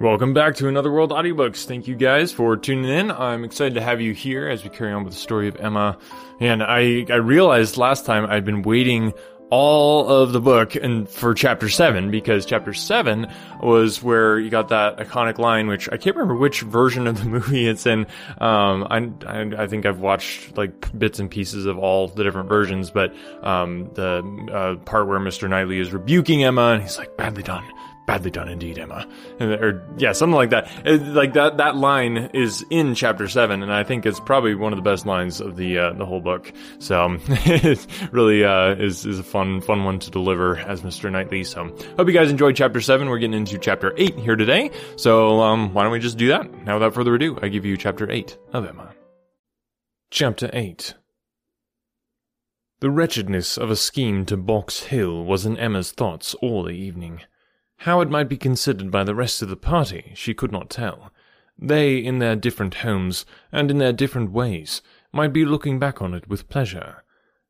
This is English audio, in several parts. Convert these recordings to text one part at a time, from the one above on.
Welcome back to Another World Audiobooks. Thank you guys for tuning in. I'm excited to have you here as we carry on with the story of Emma. And I, I realized last time I'd been waiting all of the book and for chapter 7 because chapter 7 was where you got that iconic line which I can't remember which version of the movie it's in um, I, I, I think I've watched like bits and pieces of all the different versions but um, the uh, part where Mr. Knightley is rebuking Emma and he's like badly done badly done indeed, Emma. Or yeah, something like that. It, like that that line is in chapter seven, and I think it's probably one of the best lines of the uh, the whole book. So it really uh, is is a fun fun one to deliver as Mr. Knightley. So hope you guys enjoyed chapter seven. We're getting into chapter eight here today. So um, why don't we just do that? Now, without further ado, I give you chapter eight of Emma. Chapter eight. The wretchedness of a scheme to Box Hill was in Emma's thoughts all the evening. How it might be considered by the rest of the party, she could not tell. They, in their different homes, and in their different ways, might be looking back on it with pleasure.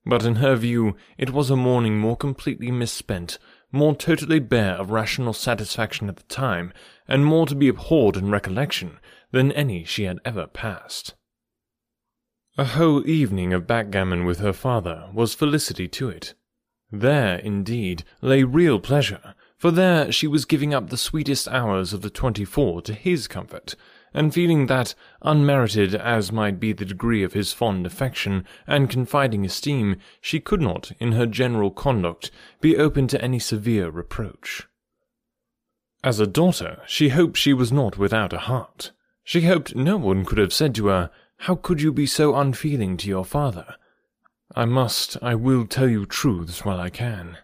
But in her view, it was a morning more completely misspent, more totally bare of rational satisfaction at the time, and more to be abhorred in recollection than any she had ever passed. A whole evening of backgammon with her father was felicity to it. There, indeed, lay real pleasure, for there she was giving up the sweetest hours of the twenty-four to his comfort, and feeling that, unmerited as might be the degree of his fond affection and confiding esteem, she could not, in her general conduct, be open to any severe reproach. As a daughter, she hoped she was not without a heart. She hoped no one could have said to her, How could you be so unfeeling to your father? I must, I will tell you truths while I can.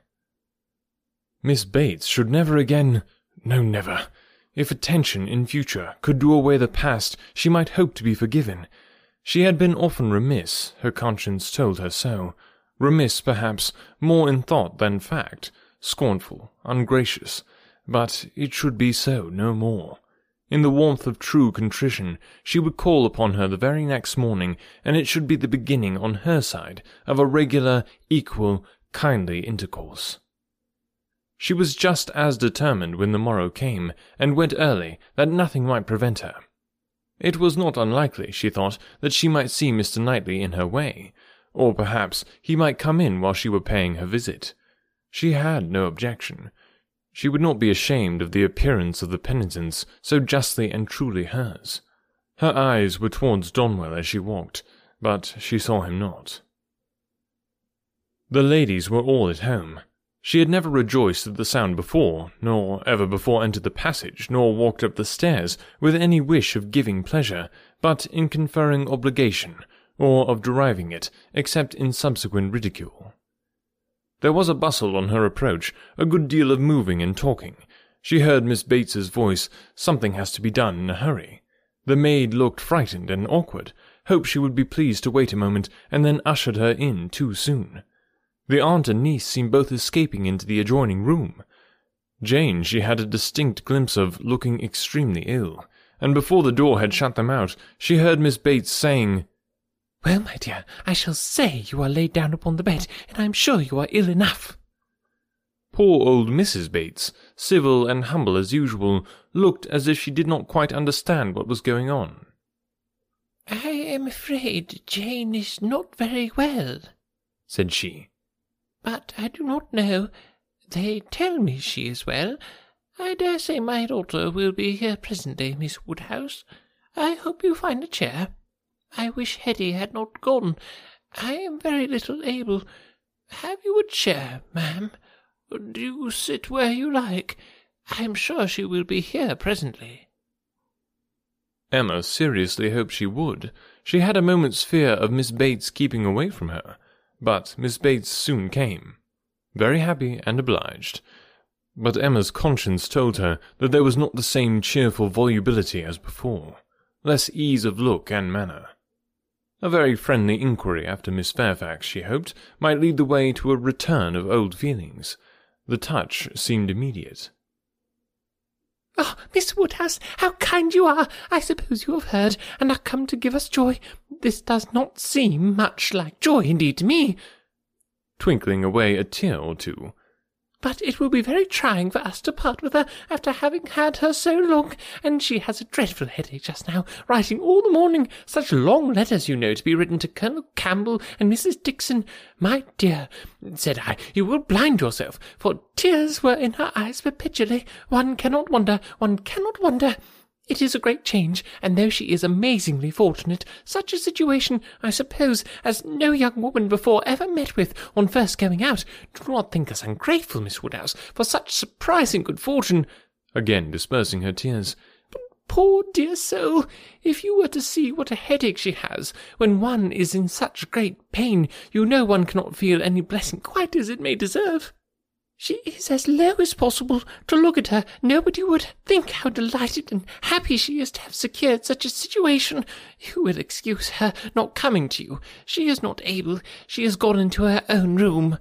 Miss Bates should never again, no, never. If attention in future could do away the past, she might hope to be forgiven. She had been often remiss, her conscience told her so. Remiss, perhaps, more in thought than fact, scornful, ungracious, but it should be so no more. In the warmth of true contrition, she would call upon her the very next morning, and it should be the beginning on her side of a regular, equal, kindly intercourse. She was just as determined when the morrow came, and went early, that nothing might prevent her. It was not unlikely, she thought, that she might see Mr. Knightley in her way, or perhaps he might come in while she were paying her visit. She had no objection. She would not be ashamed of the appearance of the penitence so justly and truly hers. Her eyes were towards Donwell as she walked, but she saw him not. The ladies were all at home, she had never rejoiced at the sound before, nor ever before entered the passage, nor walked up the stairs with any wish of giving pleasure, but in conferring obligation, or of deriving it, except in subsequent ridicule. There was a bustle on her approach, a good deal of moving and talking. She heard Miss Bates's voice, something has to be done in a hurry. The maid looked frightened and awkward, hoped she would be pleased to wait a moment, and then ushered her in too soon. The aunt and niece seemed both escaping into the adjoining room. Jane she had a distinct glimpse of looking extremely ill, and before the door had shut them out, she heard Miss Bates saying, Well, my dear, I shall say you are laid down upon the bed, and I am sure you are ill enough. Poor old Mrs. Bates, civil and humble as usual, looked as if she did not quite understand what was going on. I am afraid Jane is not very well, said she but I do not know. They tell me she is well. I dare say my daughter will be here presently, Miss Woodhouse. I hope you find a chair. I wish Hetty had not gone. I am very little able. Have you a chair, ma'am? Do sit where you like. I am sure she will be here presently. Emma seriously hoped she would. She had a moment's fear of Miss Bates keeping away from her. But Miss Bates soon came, very happy and obliged. But Emma's conscience told her that there was not the same cheerful volubility as before, less ease of look and manner. A very friendly inquiry after Miss Fairfax, she hoped, might lead the way to a return of old feelings. The touch seemed immediate. Oh, Miss Woodhouse, how kind you are! I suppose you have heard, and are come to give us joy. This does not seem much like joy indeed to me. Twinkling away a tear or two. But it will be very trying for us to part with her after having had her so long, and she has a dreadful headache just now, writing all the morning, such long letters, you know, to be written to Colonel Campbell and Mrs. Dixon. My dear, said I, you will blind yourself, for tears were in her eyes perpetually. One cannot wonder, one cannot wonder. It is a great change, and though she is amazingly fortunate, such a situation, I suppose, as no young woman before ever met with on first going out. Do not think us ungrateful, Miss Woodhouse, for such surprising good fortune. Again dispersing her tears. But poor dear soul, if you were to see what a headache she has, when one is in such great pain, you know one cannot feel any blessing quite as it may deserve. She is as low as possible. To look at her, nobody would think how delighted and happy she is to have secured such a situation. You will excuse her not coming to you. She is not able. She has gone into her own room.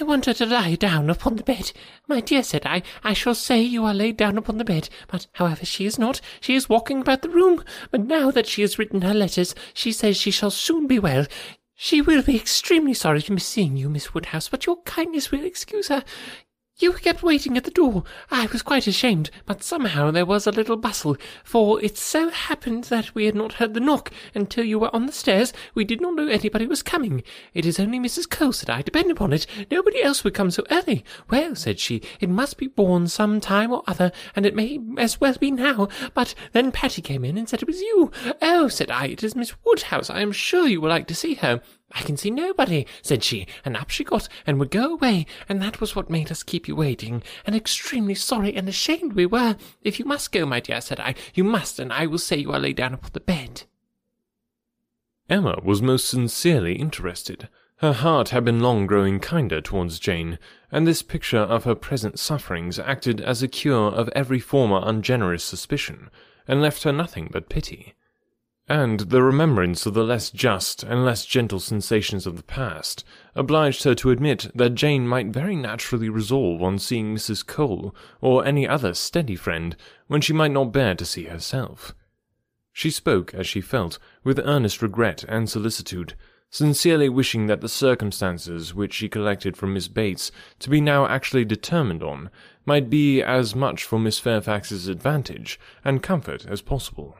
I want her to lie down upon the bed. My dear, said I, I shall say you are laid down upon the bed. But however she is not, she is walking about the room. But now that she has written her letters, she says she shall soon be well. She will be extremely sorry to miss seeing you, Miss Woodhouse, but your kindness will excuse her. You were kept waiting at the door. I was quite ashamed, but somehow there was a little bustle, for it so happened that we had not heard the knock until you were on the stairs. We did not know anybody was coming. It is only Mrs. Cole, said I. Depend upon it, nobody else would come so early. Well, said she, it must be borne some time or other, and it may as well be now. But then Patty came in and said it was you. Oh, said I, it is Miss Woodhouse. I am sure you will like to see her. I can see nobody, said she, and up she got and would go away, and that was what made us keep you waiting, and extremely sorry and ashamed we were. If you must go, my dear, said I, you must, and I will say you are laid down upon the bed. Emma was most sincerely interested. Her heart had been long growing kinder towards Jane, and this picture of her present sufferings acted as a cure of every former ungenerous suspicion, and left her nothing but pity and the remembrance of the less just and less gentle sensations of the past obliged her to admit that Jane might very naturally resolve on seeing Mrs. Cole or any other steady friend when she might not bear to see herself. She spoke, as she felt, with earnest regret and solicitude, sincerely wishing that the circumstances which she collected from Miss Bates to be now actually determined on might be as much for Miss Fairfax's advantage and comfort as possible.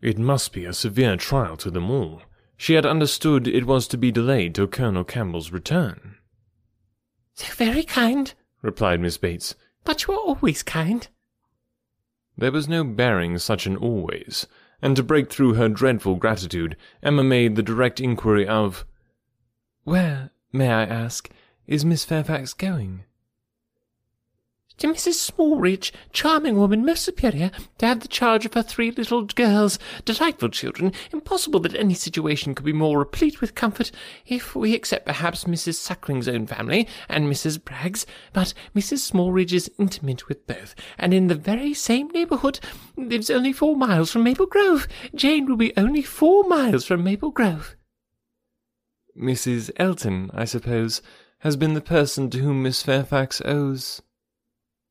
It must be a severe trial to them all. She had understood it was to be delayed till Colonel Campbell's return. So very kind, replied Miss Bates. But you are always kind. There was no bearing such an always, and to break through her dreadful gratitude, Emma made the direct inquiry of, Where, may I ask, is Miss Fairfax going? To Mrs. Smallridge, charming woman, most superior, to have the charge of her three little girls, delightful children, impossible that any situation could be more replete with comfort, if we except perhaps Mrs. Suckling's own family, and Mrs. Bragge's, but Mrs. Smallridge is intimate with both, and in the very same neighbourhood, lives only four miles from Maple Grove. Jane will be only four miles from Maple Grove. Mrs. Elton, I suppose, has been the person to whom Miss Fairfax owes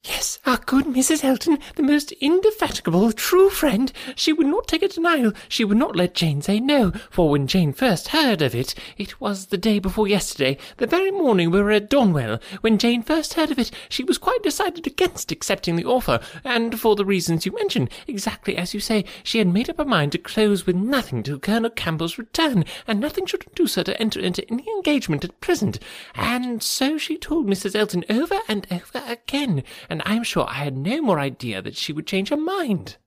Yes, our good Mrs. Elton, the most indefatigable, true friend. She would not take a denial. She would not let Jane say no, for when Jane first heard of it, it was the day before yesterday, the very morning we were at Donwell. When Jane first heard of it, she was quite decided against accepting the offer, and for the reasons you mention, exactly as you say, she had made up her mind to close with nothing till Colonel Campbell's return, and nothing should induce her to enter into any engagement at present. And so she told Mrs. Elton over and over again, and I am sure I had no more idea that she would change her mind.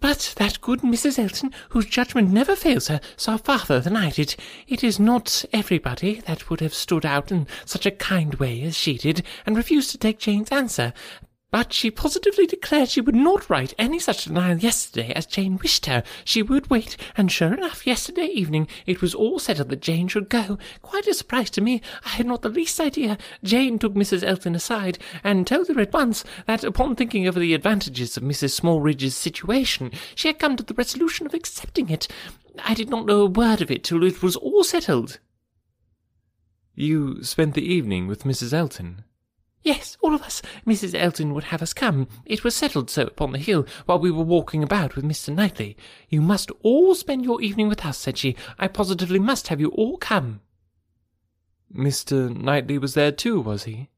But that good Mrs. Elton, whose judgment never fails her, saw farther than I did. It is not everybody that would have stood out in such a kind way as she did, and refused to take Jane's answer. But she positively declared she would not write any such denial yesterday as Jane wished her. She would wait, and sure enough, yesterday evening it was all settled that Jane should go. Quite a surprise to me. I had not the least idea. Jane took Mrs. Elton aside, and told her at once that upon thinking over the advantages of Mrs. Smallridge's situation, she had come to the resolution of accepting it. I did not know a word of it till it was all settled. You spent the evening with Mrs. Elton? Yes, all of us. Mrs. Elton would have us come. It was settled so upon the hill while we were walking about with Mr. Knightley. You must all spend your evening with us, said she. I positively must have you all come. Mr. Knightley was there too, was he?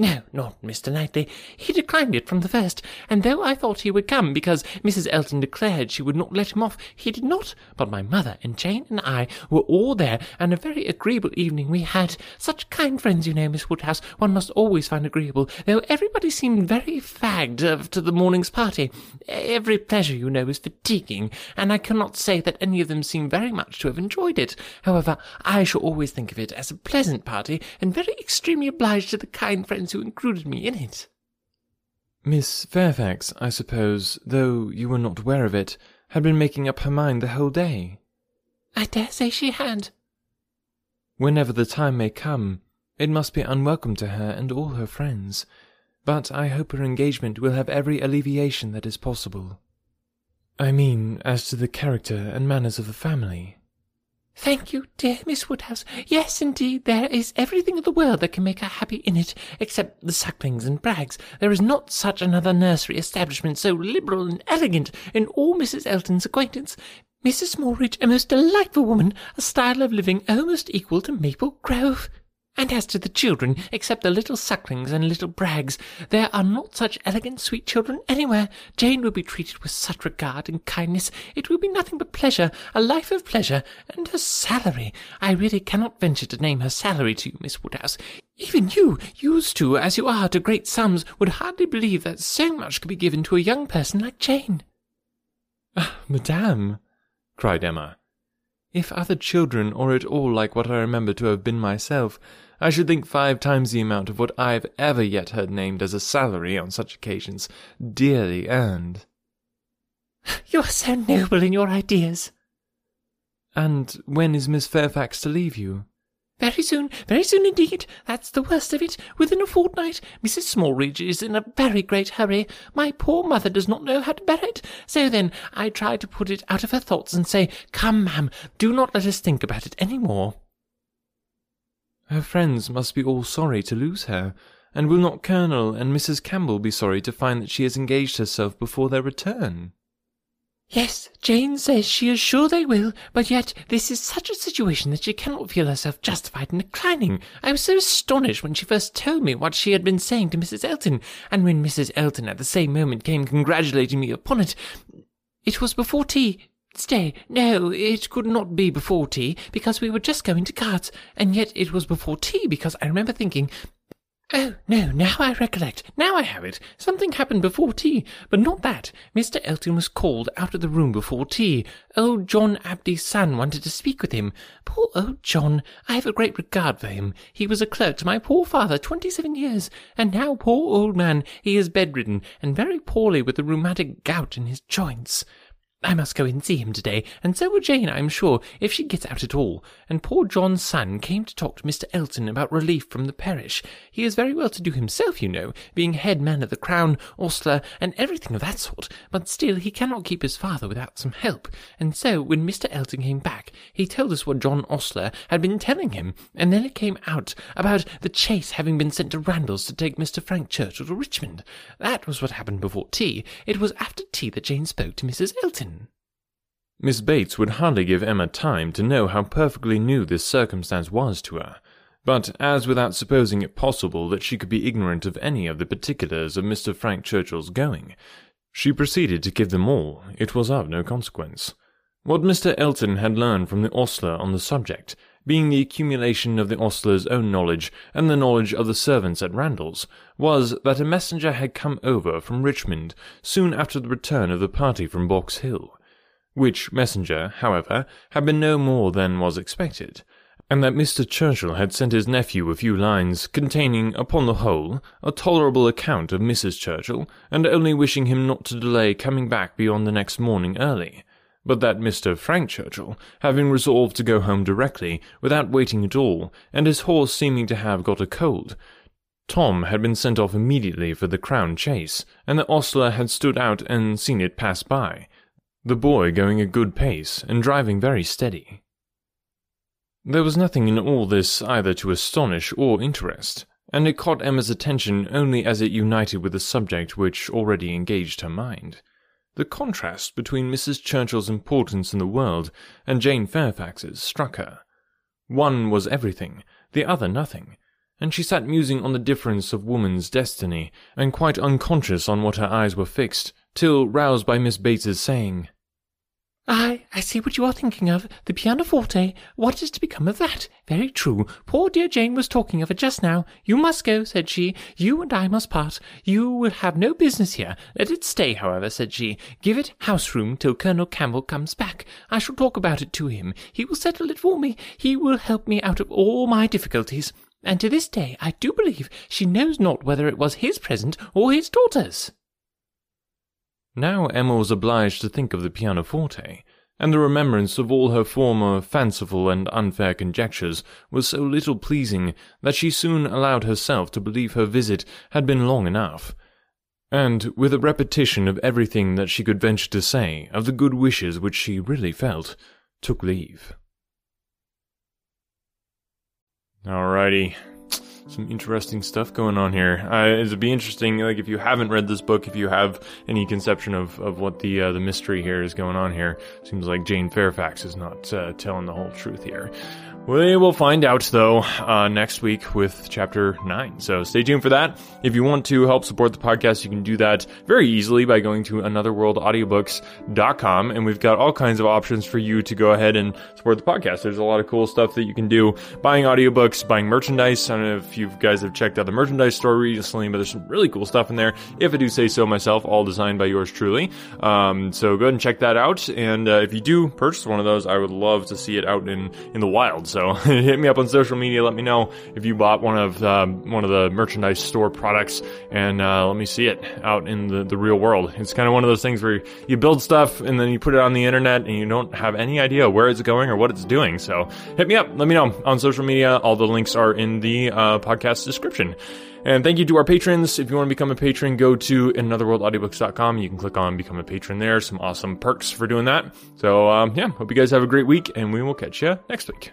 No, not Mr. Knightley. He declined it from the first, and though I thought he would come because Mrs. Elton declared she would not let him off, he did not. But my mother and Jane and I were all there, and a very agreeable evening we had. Such kind friends, you know, Miss Woodhouse, one must always find agreeable, though everybody seemed very fagged uh, after the morning's party. Every pleasure, you know, is fatiguing, and I cannot say that any of them seem very much to have enjoyed it. However, I shall always think of it as a pleasant party, and very extremely obliged to the kind friends who included me in it. Miss Fairfax, I suppose, though you were not aware of it, had been making up her mind the whole day. I dare say she had. Whenever the time may come, it must be unwelcome to her and all her friends, but I hope her engagement will have every alleviation that is possible. I mean, as to the character and manners of the family. Thank you, dear Miss Woodhouse. Yes, indeed, there is everything in the world that can make her happy in it, except the Sucklings and Bragges. There is not such another nursery establishment so liberal and elegant in all Mrs. Elton's acquaintance. Mrs. Smallridge, a most delightful woman, a style of living almost equal to Maple Grove. And as to the children, except the little sucklings and little Bragges, there are not such elegant, sweet children anywhere. Jane will be treated with such regard and kindness. It will be nothing but pleasure, a life of pleasure. And her salary! I really cannot venture to name her salary to you, Miss Woodhouse. Even you, used to, as you are, to great sums, would hardly believe that so much could be given to a young person like Jane. Ah, madame, cried Emma, if other children are at all like what I remember to have been myself, I should think five times the amount of what I have ever yet heard named as a salary on such occasions dearly earned. You are so noble in your ideas. And when is Miss Fairfax to leave you? Very soon, very soon indeed. That's the worst of it. Within a fortnight, Mrs. Smallridge is in a very great hurry. My poor mother does not know how to bear it. So then, I try to put it out of her thoughts and say, Come, ma'am, do not let us think about it any more. Her friends must be all sorry to lose her, and will not Colonel and Mrs. Campbell be sorry to find that she has engaged herself before their return? Yes, Jane says she is sure they will, but yet this is such a situation that she cannot feel herself justified in declining. I was so astonished when she first told me what she had been saying to Mrs. Elton, and when Mrs. Elton at the same moment came congratulating me upon it. It was before tea, Stay, no, it could not be before tea, because we were just going to cards, and yet it was before tea, because I remember thinking, Oh, no, now I recollect. Now I have it. Something happened before tea, but not that. Mr. Elton was called out of the room before tea. Old John Abdy's son wanted to speak with him. Poor old John. I have a great regard for him. He was a clerk to my poor father twenty-seven years, and now, poor old man, he is bedridden, and very poorly with the rheumatic gout in his joints. I must go and see him today, and so will Jane, I am sure, if she gets out at all. And poor John's son came to talk to Mr. Elton about relief from the parish. He is very well to do himself, you know, being head man of the Crown, ostler, and everything of that sort, but still he cannot keep his father without some help. And so, when Mr. Elton came back, he told us what John Ostler had been telling him, and then it came out about the chaise having been sent to Randalls to take Mr. Frank Churchill to Richmond. That was what happened before tea. It was after tea that Jane spoke to Mrs. Elton. Miss Bates would hardly give Emma time to know how perfectly new this circumstance was to her, but as without supposing it possible that she could be ignorant of any of the particulars of Mr. Frank Churchill's going, she proceeded to give them all, it was of no consequence. What Mr. Elton had learned from the ostler on the subject, being the accumulation of the ostler's own knowledge and the knowledge of the servants at Randalls, was that a messenger had come over from Richmond soon after the return of the party from Box Hill which messenger, however, had been no more than was expected, and that Mr. Churchill had sent his nephew a few lines containing, upon the whole, a tolerable account of Mrs. Churchill, and only wishing him not to delay coming back beyond the next morning early, but that Mr. Frank Churchill, having resolved to go home directly, without waiting at all, and his horse seeming to have got a cold, Tom had been sent off immediately for the Crown chaise, and that Ostler had stood out and seen it pass by, the boy going a good pace and driving very steady. There was nothing in all this either to astonish or interest, and it caught Emma's attention only as it united with the subject which already engaged her mind. The contrast between Mrs. Churchill's importance in the world and Jane Fairfax's struck her. One was everything, the other nothing, and she sat musing on the difference of woman's destiny, and quite unconscious on what her eyes were fixed, till roused by Miss Bates's saying, I, I see what you are thinking of. The pianoforte. What is to become of that? Very true. Poor dear Jane was talking of it just now. You must go, said she. You and I must part. You will have no business here. Let it stay, however, said she. Give it house room till Colonel Campbell comes back. I shall talk about it to him. He will settle it for me. He will help me out of all my difficulties. And to this day I do believe she knows not whether it was his present or his daughter's. Now Emma was obliged to think of the pianoforte, and the remembrance of all her former fanciful and unfair conjectures was so little pleasing that she soon allowed herself to believe her visit had been long enough, and with a repetition of everything that she could venture to say of the good wishes which she really felt, took leave. Alrighty, some interesting stuff going on here. Uh, it'd be interesting, like if you haven't read this book, if you have any conception of, of what the uh, the mystery here is going on here, seems like Jane Fairfax is not uh, telling the whole truth here. We will find out though uh, next week with chapter nine. So stay tuned for that. If you want to help support the podcast, you can do that very easily by going to anotherworldaudiobooks.com, and we've got all kinds of options for you to go ahead and support the podcast. There's a lot of cool stuff that you can do: buying audiobooks, buying merchandise. I don't know if you guys have checked out the merchandise store recently, but there's some really cool stuff in there. If I do say so myself, all designed by yours truly. Um, so go ahead and check that out. And uh, if you do purchase one of those, I would love to see it out in in the wild. So hit me up on social media. Let me know if you bought one of um, one of the merchandise store products, and uh, let me see it out in the, the real world. It's kind of one of those things where you build stuff and then you put it on the internet and you don't have any idea where it's going or what it's doing. So hit me up. Let me know on social media. All the links are in the uh, podcast description. And thank you to our patrons. If you want to become a patron, go to anotherworldaudiobooks.com. You can click on become a patron there. Some awesome perks for doing that. So, um, yeah, hope you guys have a great week and we will catch you next week.